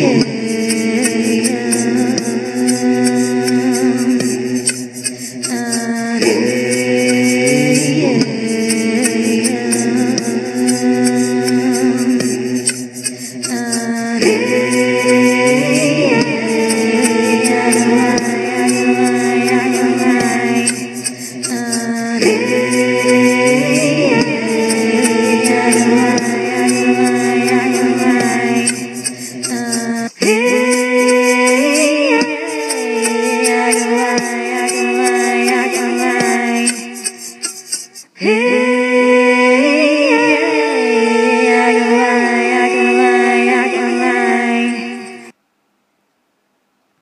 Mm-hmm. Here.